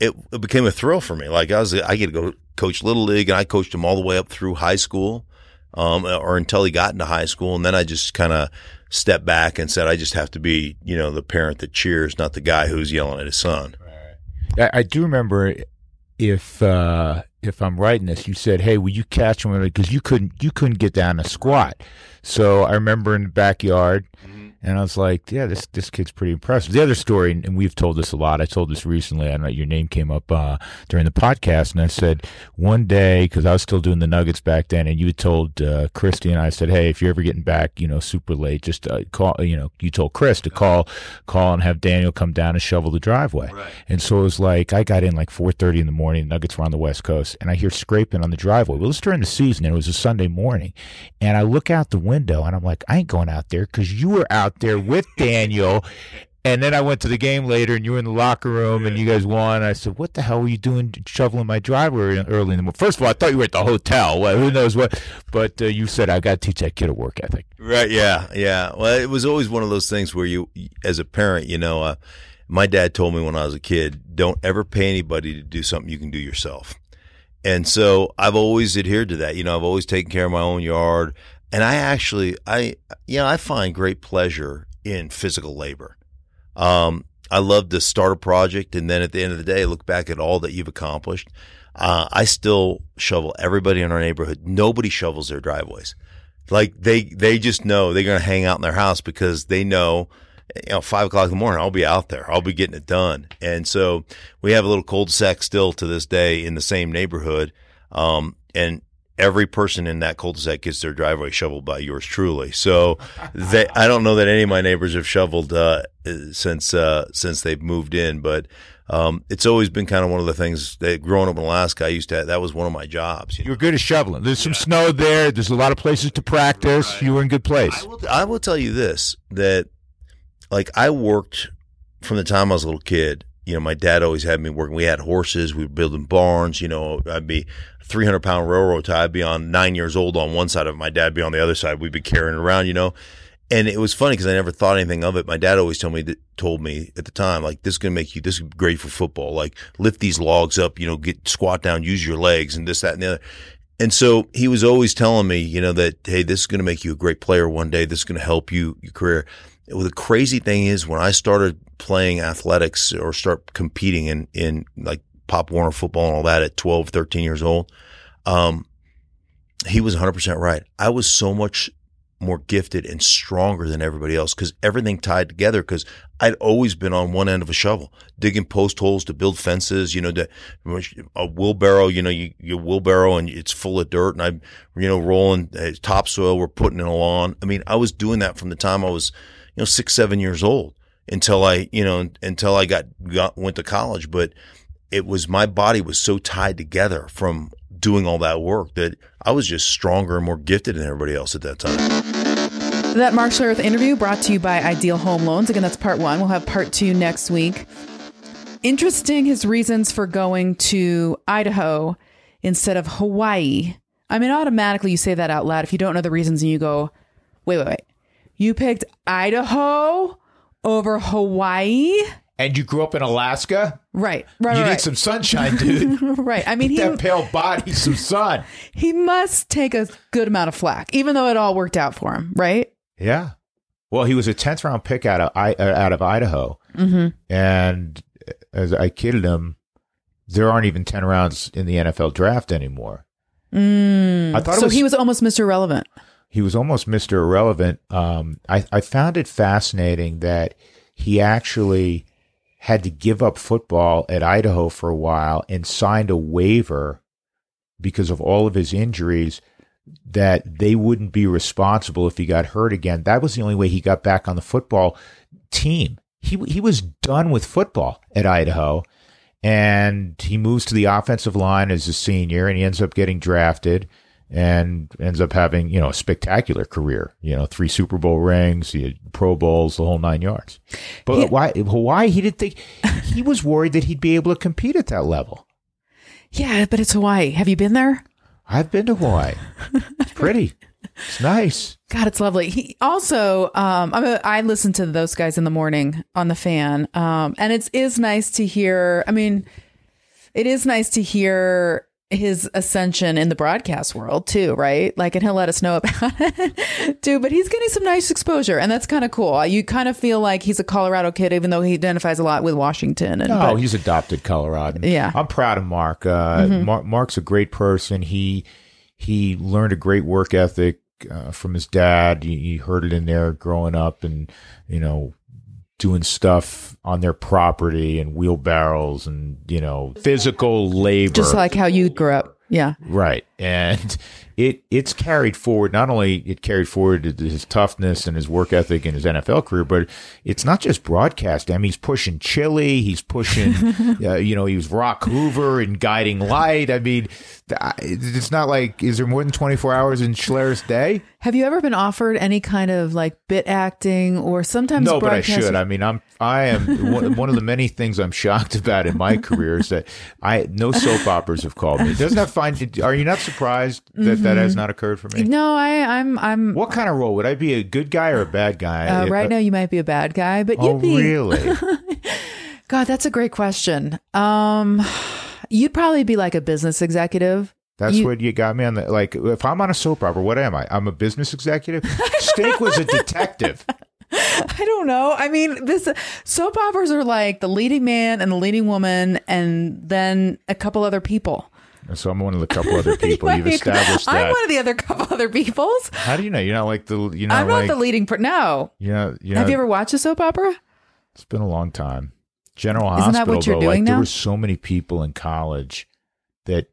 C: it, it became a thrill for me. Like I was I get to go coach little league, and I coached him all the way up through high school, um, or until he got into high school, and then I just kind of stepped back and said I just have to be you know the parent that cheers, not the guy who's yelling at his son.
B: I, I do remember if uh, if I'm writing this, you said, "Hey, will you catch him?" Because you couldn't you couldn't get down a squat. So I remember in the backyard. And I was like, "Yeah, this this kid's pretty impressive." The other story, and we've told this a lot. I told this recently. I know your name came up uh, during the podcast, and I said one day because I was still doing the Nuggets back then, and you told uh, Christy and I said, "Hey, if you're ever getting back, you know, super late, just uh, call." You know, you told Chris to call, call, and have Daniel come down and shovel the driveway. Right. And so it was like I got in like 4:30 in the morning. The Nuggets were on the West Coast, and I hear scraping on the driveway. Well, it's during the season, and it was a Sunday morning, and I look out the window window. And I'm like, I ain't going out there because you were out there with Daniel. And then I went to the game later, and you were in the locker room, and you guys won. I said, "What the hell were you doing, shoveling my driveway early in the morning?" First of all, I thought you were at the hotel. Well, who knows what? But uh, you said I got to teach that kid a work ethic.
C: Right? Yeah, yeah. Well, it was always one of those things where you, as a parent, you know, uh, my dad told me when I was a kid, don't ever pay anybody to do something you can do yourself. And so I've always adhered to that. You know, I've always taken care of my own yard. And I actually, I, yeah, I find great pleasure in physical labor. Um, I love to start a project and then at the end of the day, look back at all that you've accomplished. Uh, I still shovel everybody in our neighborhood. Nobody shovels their driveways. Like they, they just know they're going to hang out in their house because they know, you know, five o'clock in the morning, I'll be out there. I'll be getting it done. And so we have a little cul-de-sac still to this day in the same neighborhood. Um, and every person in that cul-de-sac gets their driveway shoveled by yours truly. So they, I don't know that any of my neighbors have shoveled uh, since uh, since they've moved in, but um, it's always been kind of one of the things that growing up in Alaska, I used to. That was one of my jobs.
B: You, were good at shoveling. There's some yeah. snow there. There's a lot of places to practice. Right. You were in good place.
C: I will, I will tell you this: that like I worked from the time I was a little kid you know, my dad always had me working. We had horses. We were building barns. You know, I'd be 300 pound railroad tie. I'd be on nine years old on one side of it. My dad be on the other side. We'd be carrying it around, you know. And it was funny because I never thought anything of it. My dad always told me that, told me at the time, like, this is going to make you, this is great for football. Like, lift these logs up, you know, get squat down, use your legs and this, that, and the other. And so he was always telling me, you know, that, hey, this is going to make you a great player one day. This is going to help you, your career. Well, the crazy thing is when I started playing athletics or start competing in, in like Pop Warner football and all that at 12, 13 years old, um, he was 100% right. I was so much more gifted and stronger than everybody else because everything tied together because I'd always been on one end of a shovel, digging post holes to build fences, you know, to, a wheelbarrow, you know, you, you wheelbarrow and it's full of dirt and I'm, you know, rolling uh, topsoil, we're putting in a lawn. I mean, I was doing that from the time I was, you know, six, seven years old until I, you know, until I got, got, went to college. But it was, my body was so tied together from doing all that work that I was just stronger and more gifted than everybody else at that time.
D: That Mark Schlereth interview brought to you by Ideal Home Loans. Again, that's part one. We'll have part two next week. Interesting his reasons for going to Idaho instead of Hawaii. I mean, automatically you say that out loud. If you don't know the reasons and you go, wait, wait, wait. You picked Idaho over Hawaii?
B: And you grew up in Alaska?
D: Right, right,
B: You
D: right.
B: need some sunshine, dude.
D: right. I mean, he,
B: that pale body, some sun.
D: he must take a good amount of flack, even though it all worked out for him, right?
B: Yeah. Well, he was a tenth round pick out of uh, out of Idaho,
D: Mm-hmm.
B: and as I kidded him, there aren't even ten rounds in the NFL draft anymore.
D: Mm.
B: I thought it
D: so
B: was,
D: he was almost Mr. Relevant.
B: he was almost Mr. Irrelevant. Um, I, I found it fascinating that he actually had to give up football at Idaho for a while and signed a waiver because of all of his injuries that they wouldn't be responsible if he got hurt again. That was the only way he got back on the football team. He he was done with football at Idaho and he moves to the offensive line as a senior and he ends up getting drafted and ends up having, you know, a spectacular career, you know, three Super Bowl rings, he had Pro Bowls, the whole nine yards. But
D: He-
B: why Hawaii, he didn't think he was worried that he'd be able to compete at that level.
D: Yeah, but it's Hawaii. Have you been there?
B: I've been to Hawaii. It's pretty. It's nice.
D: God, it's lovely. He also, um, I'm a, I listen to those guys in the morning on the fan, um, and it's nice to hear. I mean, it is nice to hear his ascension in the broadcast world too, right? Like, and he'll let us know about it too. But he's getting some nice exposure, and that's kind of cool. You kind of feel like he's a Colorado kid, even though he identifies a lot with Washington. And
B: No,
D: but-
B: he's adopted Colorado.
D: Yeah. Mm-hmm.
B: I'm proud of Mark. Uh, Mark. Mark's a great person. He he learned a great work ethic uh, from his dad. He, he heard it in there growing up, and you know, doing stuff on their property and wheelbarrows and you know, physical labor.
D: just like how you grew up. Yeah.
B: Right. And it it's carried forward. Not only it carried forward his toughness and his work ethic in his NFL career, but it's not just broadcast. I mean, he's pushing Chili. He's pushing, uh, you know, he was Rock Hoover and Guiding Light. I mean, it's not like is there more than twenty four hours in Schler's day?
D: Have you ever been offered any kind of like bit acting or sometimes
B: No, but I should. I mean, I'm I am one, one of the many things I'm shocked about in my career is that I no soap operas have called me. Doesn't that find? Are you not surprised that that has not occurred for me?
D: No, I, I'm, I'm.
B: What kind of role would I be? A good guy or a bad guy?
D: Uh, right now, you might be a bad guy, but
B: Oh,
D: you'd be.
B: really?
D: God, that's a great question. Um, you'd probably be like a business executive.
B: That's
D: You-
B: what you got me on the like. If I'm on a soap opera, what am I? I'm a business executive. Stink was a detective.
D: I don't know. I mean, this soap operas are like the leading man and the leading woman, and then a couple other people.
B: So I'm one of the couple other people. You've established
D: I'm one of the other couple other peoples.
B: How do you know? You're not like the. You're not
D: I'm not
B: like.
D: the leading. Per- no.
B: you know. You know.
D: Have you ever watched a soap opera?
B: It's been a long time. General Hospital.
D: Isn't that what you're
B: though,
D: doing
B: like there were so many people in college that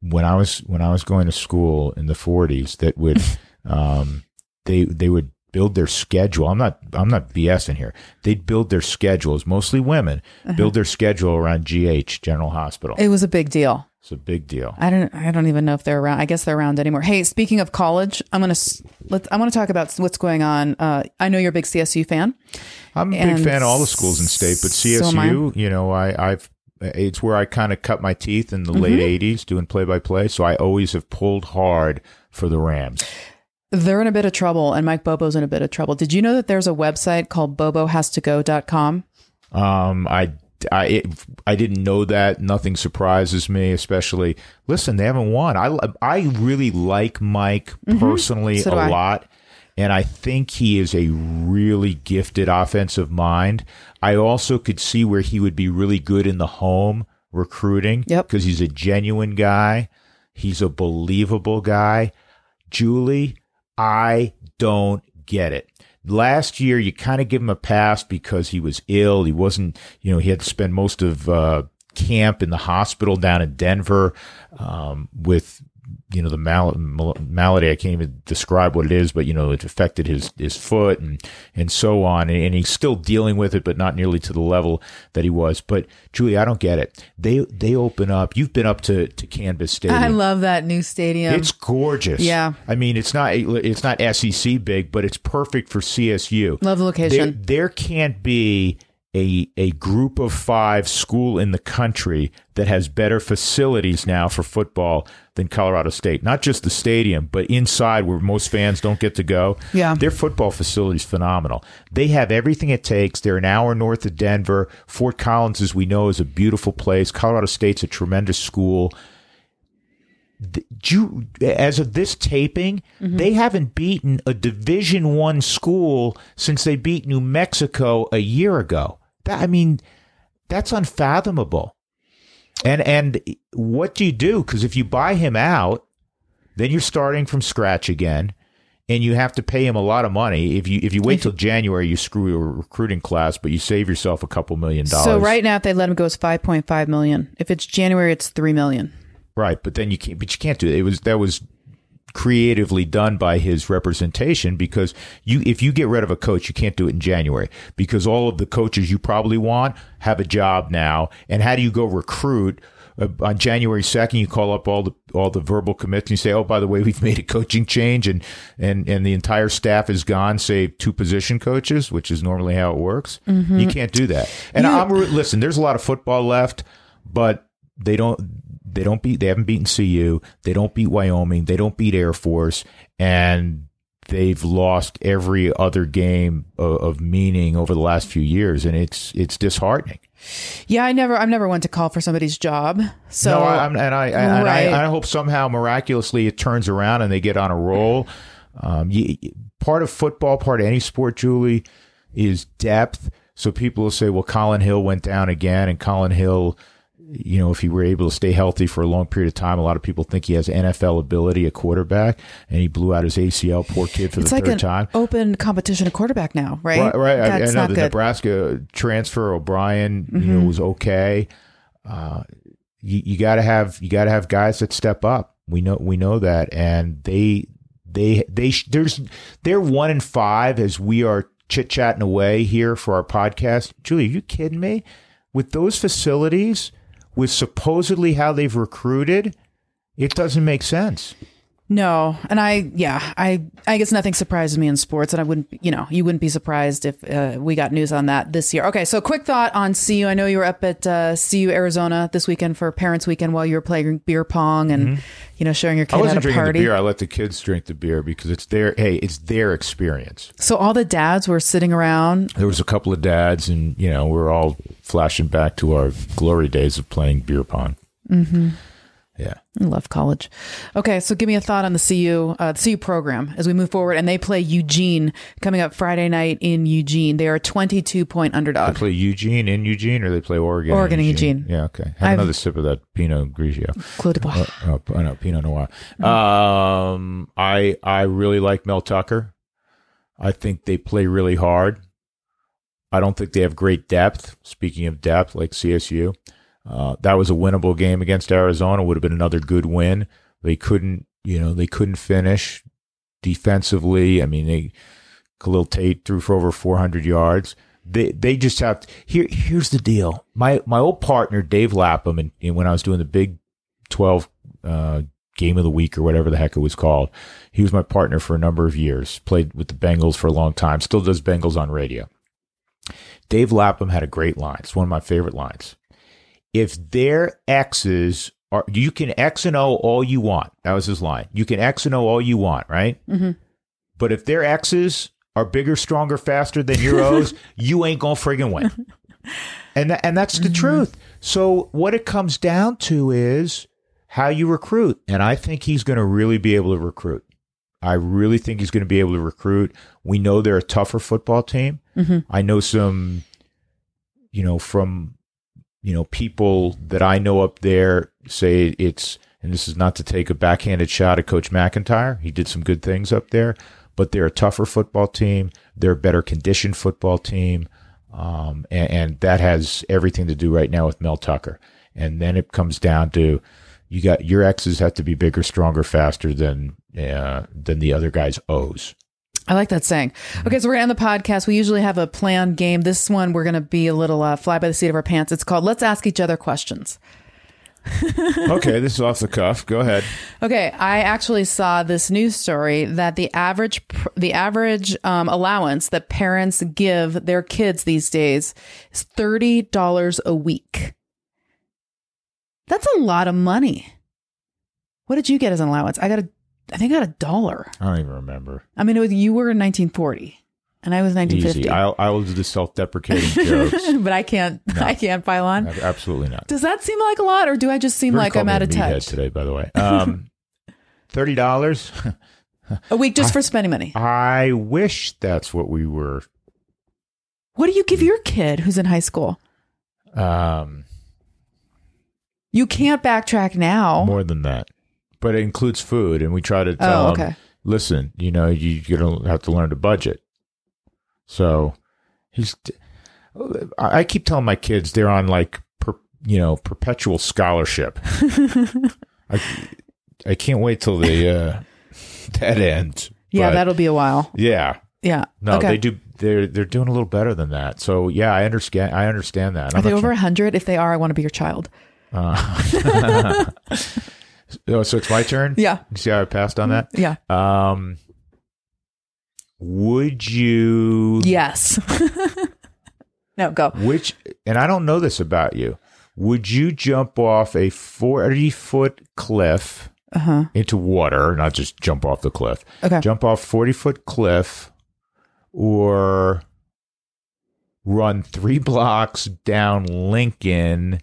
B: when I was when I was going to school in the 40s that would um, they they would build their schedule. I'm not I'm not BSing here. They'd build their schedules, mostly women,
D: Uh-huh.
B: build their schedule around GH General Hospital.
D: It was a big deal.
B: It's a big deal.
D: I don't. I don't even know if they're around. I guess they're around anymore. Hey, speaking of college, I'm gonna let. I want to talk about what's going on. Uh, I know you're a big CSU fan.
B: I'm a big fan of all the schools in state, but
D: so.
B: CSU, you know, I, I've it's where I kind of cut my teeth in the late '80s doing play-by-play. So I always have pulled hard for the Rams.
D: They're in a bit of trouble, and Mike Bobo's in a bit of trouble. Did you know that there's a website called bobohastogo.com?
B: Um, I I it, I didn't know that. Nothing surprises me, especially. Listen, they haven't won. I I really like Mike mm-hmm. personally
D: So
B: a
D: I.
B: lot, and I think he is a really gifted offensive mind. I also could see where he would be really good in the home recruiting.
D: Yep.
B: because he's a genuine guy. He's a believable guy. Julie, I don't get it. Last year, you kind of give him a pass because he was ill. He wasn't, you know, he had to spend most of uh, camp in the hospital down in Denver um, with, you know, the mal- mal- malady. I can't even describe what it is, but you know, it affected his his foot and and so on. And, and he's still dealing with it, but not nearly to the level that he was. But Julie, I don't get it. They they open up. You've been up to to Canvas Stadium.
D: I love that new stadium.
B: It's gorgeous.
D: Yeah.
B: I mean, it's not it's not SEC big, but it's perfect for CSU.
D: Love the location.
B: There, there can't be a a group of five school in the country that has better facilities now for football than Colorado State. Not just the stadium, but inside where most fans don't get to go.
D: Yeah.
B: Their football facility is phenomenal. They have everything it takes. They're an hour north of Denver. Fort Collins, as we know, is a beautiful place. Colorado State's a tremendous school. As of this taping, mm-hmm. they haven't beaten a Division One school since they beat New Mexico a year ago. That, I mean, that's unfathomable. And and what do you do? Because if you buy him out, then you're starting from scratch again, and you have to pay him a lot of money. If you if you wait till January, you screw your recruiting class, but you save yourself a couple million dollars.
D: so right now, if they let him go, it's five point five million. If it's January, it's three million.
B: Right, but then you can't. But you can't do it. It was that was creatively done by his representation because you if you get rid of a coach, you can't do it in January because all of the coaches you probably want have a job now. And how do you go recruit? Uh, on January second, you call up all the all the verbal commits and you say, "Oh, by the way, we've made a coaching change and and and the entire staff is gone, save two position coaches, which is normally how it works." You can't do that. And I'm listen. There's a lot of football left, but they don't they don't beat they haven't beaten CU, they don't beat Wyoming, they don't beat Air Force, and they've lost every other game of, of meaning over the last few years, and it's it's disheartening.
D: Yeah, I never, I'm never one to call for somebody's job. So
B: no, I, I'm, and I and
D: Right.
B: I, I hope somehow miraculously it turns around and they get on a roll. Um, you, part of football, part of any sport, Julie, is depth. So people will say, "Well, Collin Hill went down again," and Collin Hill, you know, if he were able to stay healthy for a long period of time, a lot of people think he has NFL ability, a quarterback, and he blew out his ACL. Poor kid for
D: it's
B: the
D: like
B: third
D: an
B: time.
D: open competition at quarterback now, right?
B: Right, right. I, I know
D: not
B: the
D: good. Mm-hmm.
B: Nebraska transfer, O'Brien, you know, was okay. Uh, you you got to have you got to have guys that step up. We know we know that, and they they they there's they're one in five as we are chit chatting away here for our podcast. Julie, are you kidding me? With those facilities, with supposedly how they've recruited, it doesn't make sense.
D: No, and I, yeah, I, I guess nothing surprises me in sports, and I wouldn't, you know, you wouldn't be surprised if uh, we got news on that this year. Okay, so quick thought on CU. I know you were up at uh, CU Arizona this weekend for Parents Weekend while you were playing beer pong and, you know, showing your
B: Mm-hmm. I wasn't drinking
D: party.
B: the beer. I let the kids drink the beer because it's their hey, it's their experience.
D: So all the dads were sitting around.
B: there was a couple of dads and you know we're all flashing back to our glory days of playing beer pong mm-hmm. Yeah
D: I love college. Okay, so give me a thought on the CU, uh, the CU program as we move forward, and they play Eugene coming up Friday night in Eugene. They are a twenty-two point
B: they
D: underdog.
B: play eugene in eugene or they play oregon
D: Oregon and Eugene.
B: yeah okay have
D: I've-
B: another sip of that pinot grigio
D: Clos du Bois.
B: oh, oh, no, pinot noir um i i really like mel tucker i think they play really hard i don't think they have great depth speaking of depth like csu Uh, that was a winnable game against Arizona. Would have been another good win. They couldn't, you know, they couldn't finish defensively. I mean, they Khalil Tate threw for over 400 yards. They they just have to, here. Here's the deal. My my old partner Dave Lapham, and, and when I was doing the Big 12 uh, game of the week or whatever the heck it was called, he was my partner for a number of years. Played with the Bengals for a long time. Still does Bengals on radio. Dave Lapham had a great line. It's one of my favorite lines. If their X's are, you can X and O all you want. That was his line. You can X and O all you want, right?
D: Mm-hmm.
B: But if their X's are bigger, stronger, faster than your O's, you ain't gonna friggin' win. And tha- and that's the truth. So what it comes down to is how you recruit. And I think he's going to really be able to recruit. I really think he's going to be able to recruit. We know they're a tougher football team. I know some, you know, from, you know, people that I know up there say it's, and this is not to take a backhanded shot at Coach MacIntyre. He did some good things up there, but they're a tougher football team. They're a better conditioned football team. Um, and, and that has everything to do right now with Mel Tucker. And then it comes down to you got your X's have to be bigger, stronger, faster than uh, than the other guy's O's.
D: I like that saying. Okay, so we're gonna end the podcast. We usually have a planned game. This one we're gonna be a little uh, fly by the seat of our pants. It's called "Let's Ask Each Other Questions."
B: okay, this is off the cuff. Go ahead.
D: Okay, I actually saw this news story that the average pr- the average um, allowance that parents give their kids these days is thirty dollars a week. That's a lot of money. What did you get as an allowance? I got a, I think I got a dollar.
B: I don't even remember.
D: I mean, it was you were in 1940, and I was 1950.
B: Easy. I'll, I will do the self-deprecating jokes.
D: but I can't, I can't pile on.
B: Absolutely not.
D: Does that seem like a lot, or do I just seem like I'm out of touch?
B: today. By the way, um, thirty dollars.
D: A week just for spending money.
B: I wish that's what we were.
D: What do you give your kid who's in high school?
B: Um,
D: You can't backtrack now.
B: more than that, but it includes food, and we try to tell
D: Oh,
B: them,
D: okay.
B: listen, you know, you, you're gonna have to learn to budget. So he's. I keep telling my kids they're on like, per, you know, perpetual scholarship. I, I can't wait till the uh, that ends.
D: yeah,
B: But,
D: that'll be a while.
B: yeah.
D: Yeah.
B: No,
D: okay.
B: they do. They're they're doing a little better than that. So yeah, I understand. I understand that.
D: Are
B: I'm
D: they over 100? If they are, I want to be your child.
B: sure- oh, so it's my turn.
D: Yeah.
B: You see how I passed on that?
D: Yeah.
B: Um, would you?
D: Yes. no, go.
B: Which, and I don't know this about you. Would you jump off a forty foot cliff
D: Uh huh.
B: into water, not just jump off the cliff?
D: Okay.
B: Jump off forty foot cliff, or run three blocks down Lincoln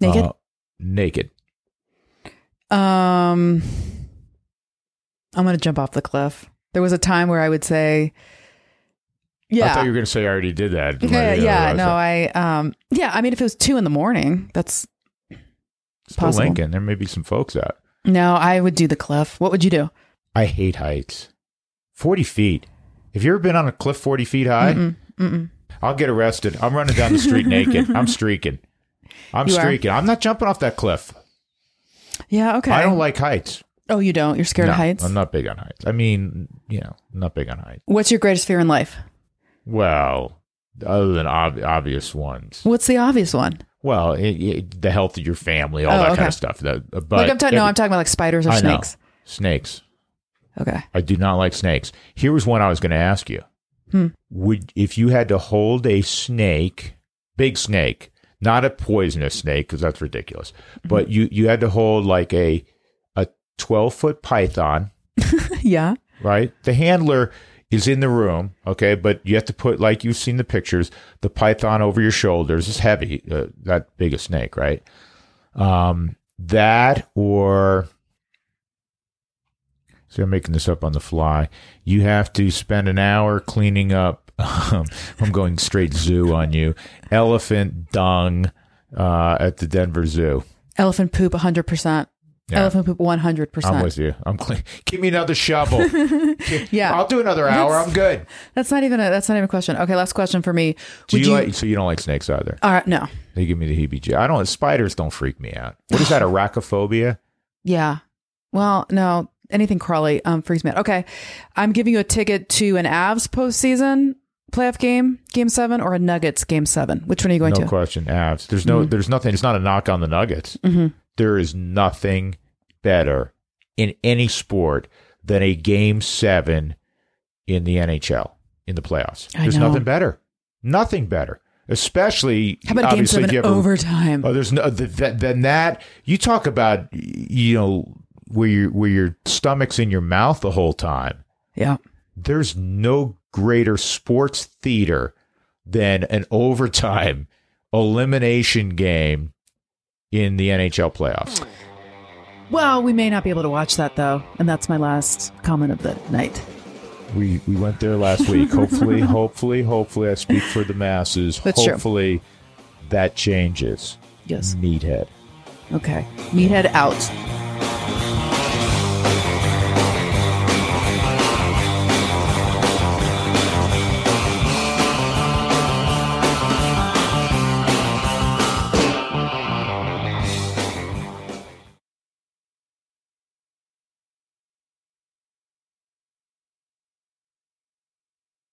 D: Naked.
B: uh, naked.
D: Um, I'm gonna jump off the cliff. There was a time where I would say, "Yeah,
B: I thought you were going to say I already did that.
D: yeah, yeah." No, I um, yeah. I mean, if it was two in the morning, that's
B: still
D: possible.
B: Lincoln. There may be some folks out.
D: no. I would do the cliff. What would you do?
B: I hate heights. Forty feet. Have you ever been on a cliff forty feet high?
D: Mm-mm, mm-mm.
B: I'll get arrested. I'm running down the street naked. I'm streaking. I'm
D: You are?
B: streaking. I'm not jumping off that cliff.
D: Yeah. Okay.
B: I don't like heights.
D: Oh, you don't. You're scared
B: No,
D: of heights.
B: I'm not big on heights. I mean, you know, I'm not big on heights.
D: What's your greatest fear in life?
B: Well, other than ob- obvious ones.
D: What's the obvious one?
B: Well, it, it, the health of your family, all
D: Oh,
B: that
D: okay.
B: kind of stuff. That, uh, but
D: like I'm talking. No, I'm talking about like spiders or
B: I know.
D: snakes.
B: snakes.
D: Okay.
B: I do not like snakes. Here was one I was going to ask you.
D: Hmm.
B: Would if you had to hold a snake, big snake, not a poisonous snake because that's ridiculous, but you you had to hold like a a twelve foot python,
D: yeah.
B: right? The handler is in the room, okay, but you have to put like you've seen the pictures, the python over your shoulders is heavy, uh, that big a snake, right? Um, that or so I'm making this up on the fly. You have to spend an hour cleaning up. Um, I'm going straight zoo on you. Elephant dung uh, at the Denver Zoo.
D: Elephant poop 100%.
B: Yeah.
D: Elephant poop 100%.
B: I'm with you. I'm clean. Give me another shovel.
D: Yeah.
B: I'll do another hour. I'm good.
D: That's not even a that's not even a question. Okay, last question for me.
B: Do
D: Would
B: you, like? So you don't like snakes either?
D: All right, no.
B: They give me the heebie-jeebies. I don't. Spiders don't freak me out. What is that? Arachophobia?
D: Yeah. Well, no. Anything crawly um freaks me out. Okay. I'm giving you a ticket to an Avs postseason playoff game, game seven, or a Nuggets game seven. Which one are you going
B: no
D: to?
B: No question. Avs. There's no. There's nothing. It's not a knock on the Nuggets.
D: Mhm.
B: There is nothing better in any sport than a game seven in the NHL in the playoffs.
D: I
B: There's nothing better. Nothing better. especially
D: How about game seven overtime?
B: Oh, there's no th- th- then that you talk about you know where your where your stomach's in your mouth the whole time.
D: yeah.
B: There's no greater sports theater than an overtime elimination game in the NHL playoffs.
D: Well, we may not be able to watch that though, and that's my last comment of the night.
B: We we went there last week. Hopefully, hopefully, hopefully, I speak for the masses.
D: That's true.
B: hopefully, that changes.
D: Yes.
B: Meathead.
D: Okay. Meathead out.